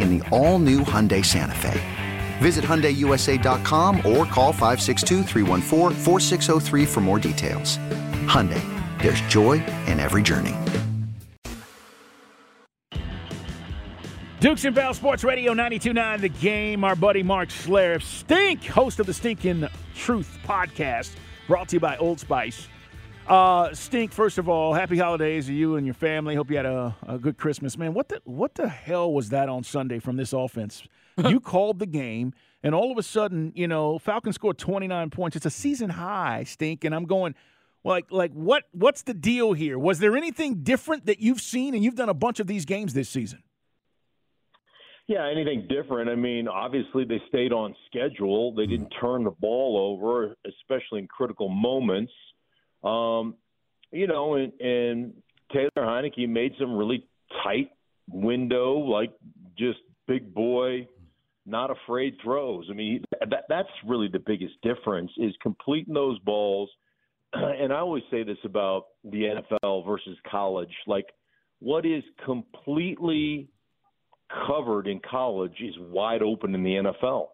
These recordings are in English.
in the all new Hyundai Santa Fe. Visit HyundaiUSA.com or call 562 for more details. Hyundai, there's joy in every journey. Dukes and Bell Sports Radio 92.9 The Game. Our buddy Mark Schlereth, Stink, host of the Stinkin' Truth podcast, brought to you by Old Spice. Uh, Stink, first of all, happy holidays to you and your family. Hope you had a, a good Christmas, man. What the what the hell was that on Sunday from this offense? you called the game, and all of a sudden, you know, Falcons scored 29 points. It's a season high, Stink, and I'm going, like, like what what's the deal here? Was there anything different that you've seen, and you've done a bunch of these games this season? Yeah, anything different? I mean, obviously they stayed on schedule. They didn't turn the ball over, especially in critical moments. Um, you know, and, and Taylor Heinicke made some really tight window, like just big boy, not afraid throws. I mean, that, that's really the biggest difference is completing those balls. And I always say this about the NFL versus college. Like, what is completely covered in college is wide open in the NFL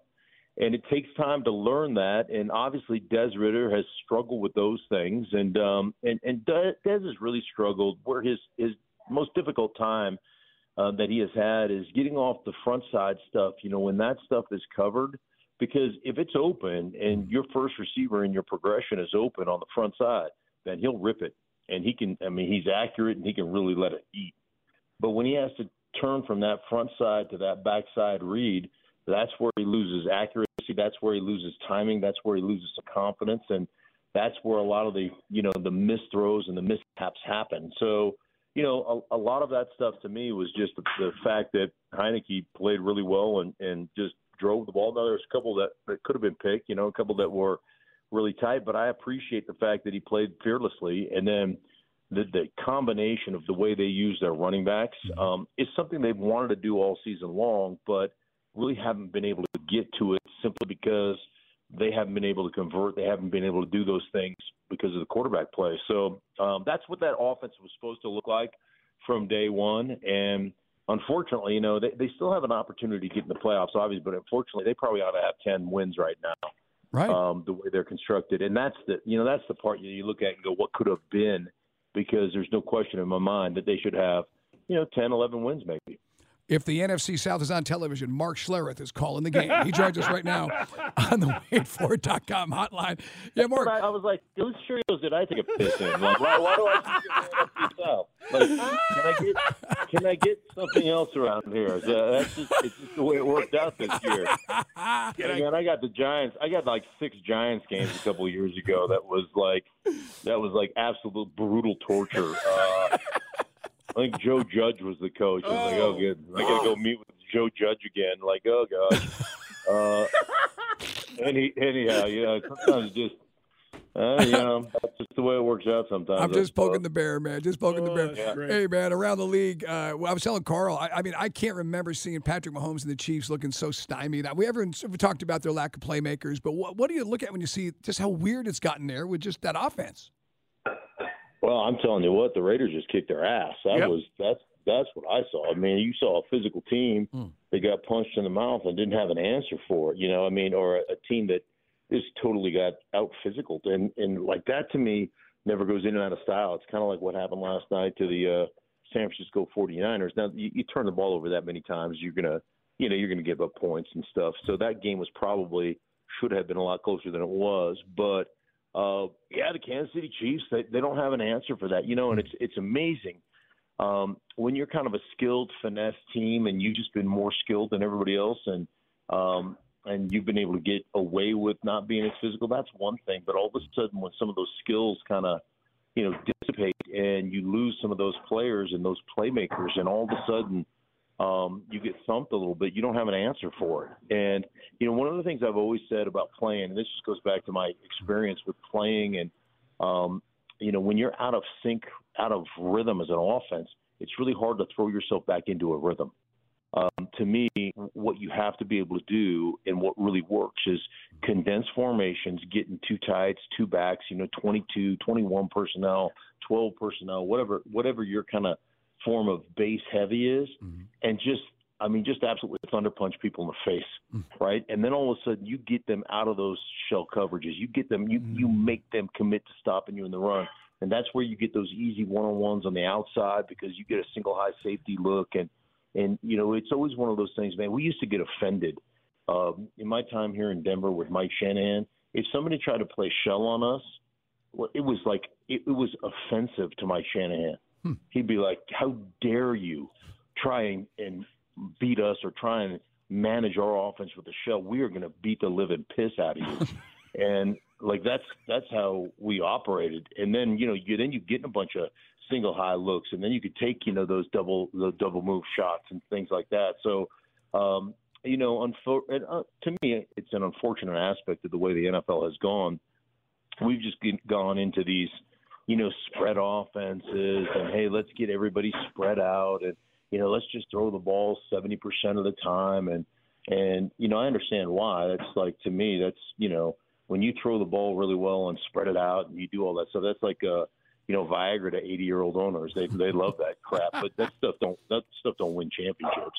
and it takes time to learn that. And obviously, Des Ridder has struggled with those things, and um, and and Des has really struggled. Where his his most difficult time uh, that he has had is getting off the front side stuff. You know, when that stuff is covered, because if it's open and your first receiver in your progression is open on the front side, then he'll rip it, and he can. I mean, he's accurate and he can really let it eat. But when he has to turn from that front side to that backside read that's where he loses accuracy. That's where he loses timing. That's where he loses confidence, and that's where a lot of the you know the missed throws and the mishaps happen. So you know a, a lot of that stuff to me was just the, the fact that Heinicke played really well and and just drove the ball. Now there's a couple that that could have been picked, you know, a couple that were really tight, but I appreciate the fact that he played fearlessly, and then. The, the combination of the way they use their running backs mm-hmm. um, is something they've wanted to do all season long, but really haven't been able to get to it simply because they haven't been able to convert. They haven't been able to do those things because of the quarterback play. So um, that's what that offense was supposed to look like from day one. And unfortunately, you know, they, they still have an opportunity to get in the playoffs, obviously, but unfortunately, they probably ought to have 10 wins right now. Right. Um, the way they're constructed. And that's the, you know, that's the part you look at and go, what could have been? Because there's no question in my mind that they should have, you know, 10, 11 wins maybe. If the NFC South is on television, Mark Schlereth is calling the game. He joins us right now on the waitfor.com hotline. Yeah, Mark. I, I was like, whose Cheerios did I take a piss in? Like, why, why do I keep NFC South? Like, can I get can I get something else around here? So that's just it's just the way it worked out this year. I, man, I got the Giants. I got like six Giants games a couple of years ago. That was like that was like absolute brutal torture. Uh, I think Joe Judge was the coach. I was oh. like, oh, good. I got to go meet with Joe Judge again. Like, oh, God. uh, any, anyhow, yeah, sometimes just Uh, you know, that's just the way it works out sometimes. I'm just poking the bear, man. Just poking Oh, the bear. great. Hey, man, around the league, uh, well, I was telling Carl, I, I mean, I can't remember seeing Patrick Mahomes and the Chiefs looking so stymied. We haven't we talked about their lack of playmakers, but what, what do you look at when you see just how weird it's gotten there with just that offense? Well, I'm telling you what, the Raiders just kicked their ass. That Yep. was that's that's what I saw. I mean, you saw a physical team Hmm. that got punched in the mouth and didn't have an answer for it. You know, I mean, or a, a team that just totally got out physical, and and like that to me never goes in and out of style. It's kind of like what happened last night to the uh, San Francisco 49ers. Now, you, you turn the ball over that many times, you're gonna, you know, you're gonna give up points and stuff. So that game was probably should have been a lot closer than it was, but uh, yeah, the Kansas City Chiefs they, they don't have an answer for that, you know, and it's it's amazing um, when you're kind of a skilled finesse team and you've just been more skilled than everybody else, and um, and you've been able to get away with not being as physical. That's one thing, but all of a sudden when some of those skills kind of you know dissipate and you lose some of those players and those playmakers, and all of a sudden um, you get thumped a little bit. You don't have an answer for it. And you know, one of the things I've always said about playing, and this just goes back to my experience with playing, and um, you know, when you're out of sync, out of rhythm as an offense, it's really hard to throw yourself back into a rhythm. Um, to me, what you have to be able to do and what really works is condense formations, getting two tights, two backs, you know, 22, 21 personnel, 12 personnel, whatever, whatever your kind of form of base heavy is, mm-hmm. and just, I mean, just absolutely thunder punch people in the face, mm. right? And then all of a sudden you get them out of those shell coverages. You get them, you, mm. you make them commit to stopping you in the run. And that's where you get those easy one on ones on the outside because you get a single high safety look and, and you know, it's always one of those things, man. We used to get offended um, in my time here in Denver with Mike Shanahan. If somebody tried to play shell on us, well, it was like it, it was offensive to Mike Shanahan. He'd be like, "How dare you try and, and beat us or try and manage our offense with a shell? We are going to beat the living piss out of you." and like that's that's how we operated. And then you know you then you get in a bunch of single high looks, and then you could take you know those double the double move shots and things like that. So um, you know, unfo- and, uh, to me, it's an unfortunate aspect of the way the NFL has gone. We've just get, gone into these, you know, spread offenses, and hey, let's get everybody spread out, and you know, let's just throw the ball seventy percent of the time, and and you know, I understand why. That's like to me, that's you know, when you throw the ball really well and spread it out, and you do all that stuff, that's like uh you know, Viagra to eighty year old owners. They they love that crap, but that stuff don't that stuff don't win championships.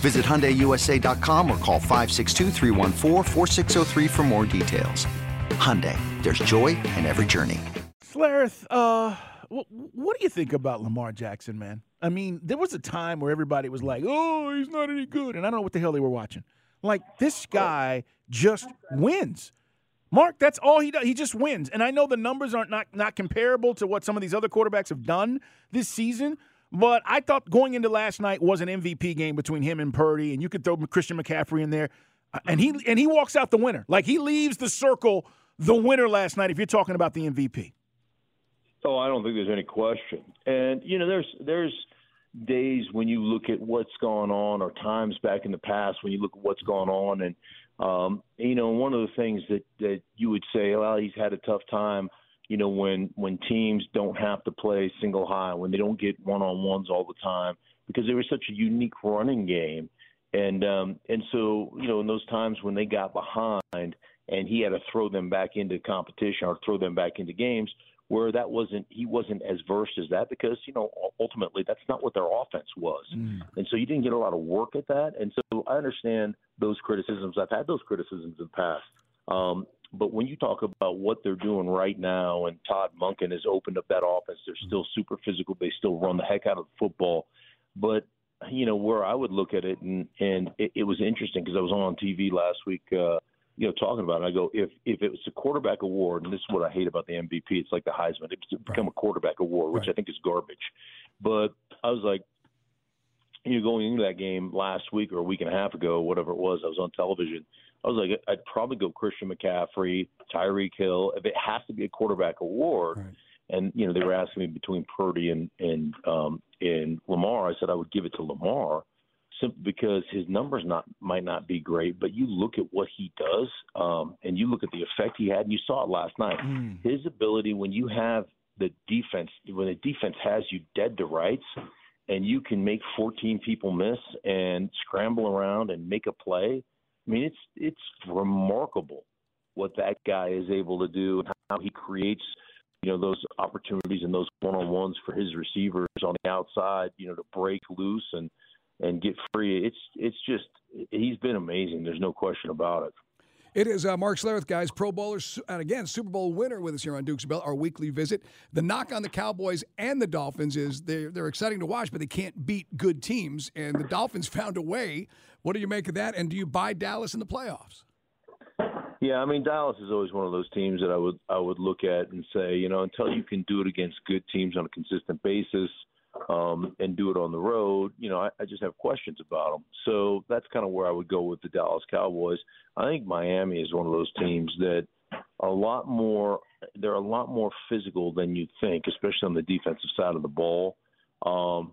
Visit HyundaiUSA.com or call 562-314-4603 for more details. Hyundai, there's joy in every journey. Schlereth, uh, wh- what do you think about Lamar Jackson, man? I mean, there was a time where everybody was like, "Oh, he's not any good," and I don't know what the hell they were watching. Like this guy just wins. Mark, that's all he does. He just wins. And I know the numbers aren't not, not comparable to what some of these other quarterbacks have done this season, but I thought going into last night was an MVP game between him and Purdy, and you could throw Christian McCaffrey in there. Uh, And he and he walks out the winner. Like he leaves the circle the winner last night if you're talking about the MVP. Oh, I don't think there's any question. And you know, there's there's days when you look at what's gone on, or times back in the past when you look at what's gone on, and um, you know, one of the things that that you would say, well, he's had a tough time. You know, when when teams don't have to play single high, when they don't get one on ones all the time, because they were such a unique running game, and um, and so you know, in those times when they got behind and he had to throw them back into competition or throw them back into games where that wasn't he wasn't as versed as that because you know ultimately that's not what their offense was, mm. and so you didn't get a lot of work at that. And so I understand those criticisms. I've had those criticisms in the past. Um, but when you talk about what they're doing right now, and Todd Monken has opened up that offense, they're still super physical. They still run the heck out of the football. But you know where I would look at it, and and it, it was interesting because I was on TV last week. Uh, you know, talking about it, I go, if if it was a quarterback award, and this is what I hate about the MVP, it's like the Heisman. It's become right. a quarterback award, which right. I think is garbage. But I was like, you know, going into that game last week or a week and a half ago, whatever it was, I was on television. I was like, I'd probably go Christian McCaffrey, Tyreek Hill. If it has to be a quarterback award, right. and you know, they were asking me between Purdy and and um, and Lamar, I said I would give it to Lamar simply because his numbers not might not be great, but you look at what he does, um, and you look at the effect he had, and you saw it last night. Mm. His ability when you have the defense, when the defense has you dead to rights, and you can make 14 people miss and scramble around and make a play. I mean, it's it's remarkable what that guy is able to do and how he creates you know those opportunities and those one on ones for his receivers on the outside, you know, to break loose and and get free. It's it's just he's been amazing. There's no question about it. It is uh, Mark Schlereth, guys, Pro Bowlers, and again, Super Bowl winner with us here on Duke's Bell, our weekly visit. The knock on the Cowboys and the Dolphins is they're, they're exciting to watch, but they can't beat good teams, and the Dolphins found a way. What do you make of that, and do you buy Dallas in the playoffs? Yeah, I mean Dallas is always one of those teams that I would I would look at and say, you know, until you can do it against good teams on a consistent basis – um, and do it on the road, you know, I, I just have questions about them. So that's kind of where I would go with the Dallas Cowboys. I think Miami is one of those teams that a lot more. They're a lot more physical than you think, especially on the defensive side of the ball. Um,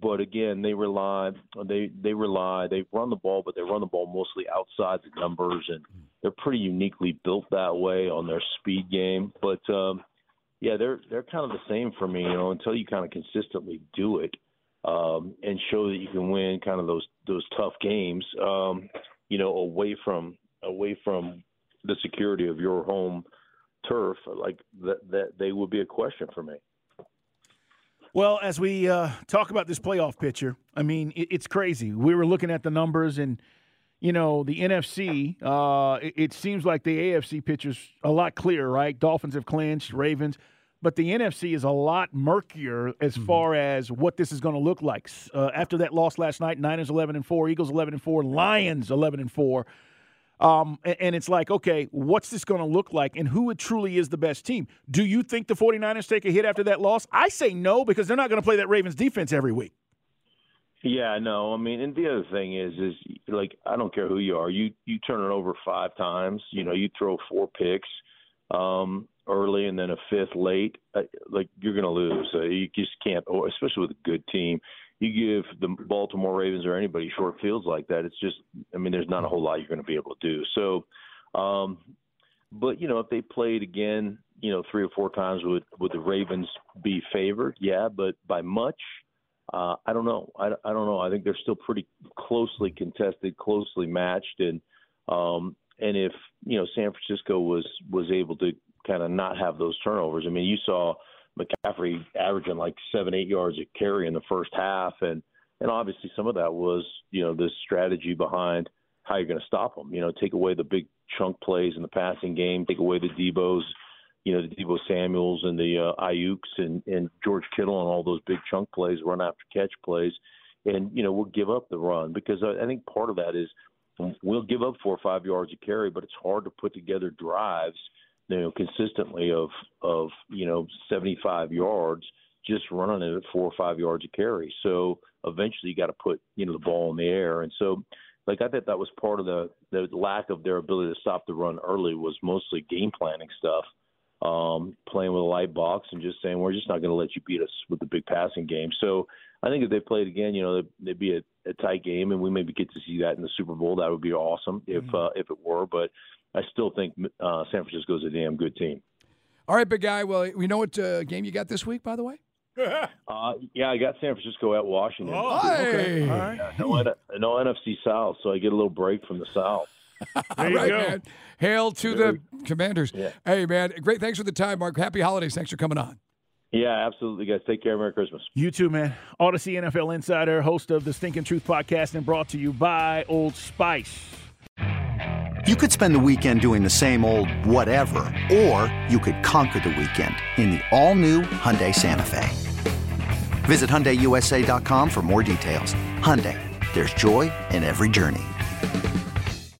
but again, they rely they they rely they run the ball, but they run the ball mostly outside the numbers, and they're pretty uniquely built that way on their speed game. But um, yeah, they're they're kind of the same for me, you know, until you kind of consistently do it um, and show that you can win kind of those those tough games, um, you know, away from away from the security of your home turf, like that that they would be a question for me. Well, as we uh, talk about this playoff picture, I mean, it, it's crazy. We were looking at the numbers and you know, the NFC, uh, it, it, seems like the AFC picture's a lot clearer, right? Dolphins have clinched, Ravens, but the NFC is a lot murkier as mm-hmm. far as what this is going to look like. Uh, after that loss last night, Niners 11 and 4, Eagles 11 and 4, Lions 11 and 4. Um, and, and it's like, okay, what's this going to look like and who it truly is the best team? Do you think the 49ers take a hit after that loss? I say no because they're not going to play that Ravens defense every week. Yeah, no. I mean, and the other thing is, is like I don't care who you are. You you turn it over five times. You know, you throw four picks um, early and then a fifth late. Uh, like you're going to lose. Uh, you just can't, or especially with a good team. You give the Baltimore Ravens or anybody short fields like that. It's just, I mean, there's not a whole lot you're going to be able to do. So, um, but you know, if they played again, you know, three or four times, would would the Ravens be favored? Yeah, but by much. Uh, I don't know. I, I don't know. I think they're still pretty closely contested, closely matched, and um, and if you know San Francisco was was able to kind of not have those turnovers. I mean, you saw McCaffrey averaging like seven, eight yards a carry in the first half, and and obviously some of that was you know this strategy behind how you're going to stop them. You know, take away the big chunk plays in the passing game, take away the Deebo's you know, the Deebo Samuels and the uh, Aiyuks and, and George Kittle and all those big chunk plays, run after catch plays. And, you know, we'll give up the run because I, I think part of that is we'll give up four or five yards a carry, but it's hard to put together drives, you know, consistently of, of, you know, 75 yards just running it at four or five yards a carry. So eventually you got to put, you know, the ball in the air. And so, like I thought that was part of the the lack of their ability to stop the run early was mostly game planning stuff um, playing with a light box and just saying we're just not going to let you beat us with the big passing game. So I think if they played again, you know, it'd be a, a tight game, and we maybe get to see that in the Super Bowl. That would be awesome if mm-hmm. uh, if it were. But I still think uh, San Francisco is a damn good team. All right, big guy. Well, we know what uh, game you got this week, by the way. uh, yeah, I got San Francisco at Washington. Oh, hey. okay. All right. Yeah, no, no NFC South, so I get a little break from the South. There you right, go. man. Hail to the Commanders. Yeah. Hey, man. Great. Thanks for the time, Mark. Happy holidays. Thanks for coming on. Yeah, absolutely, guys. Take care. Merry Christmas. You too, man. Audacy NFL Insider, host of the Stinking Truth podcast, and brought to you by Old Spice. You could spend the weekend doing the same old whatever, or you could conquer the weekend in the all-new Hyundai Santa Fe. Visit HyundaiUSA.com for more details. Hyundai, there's joy in every journey.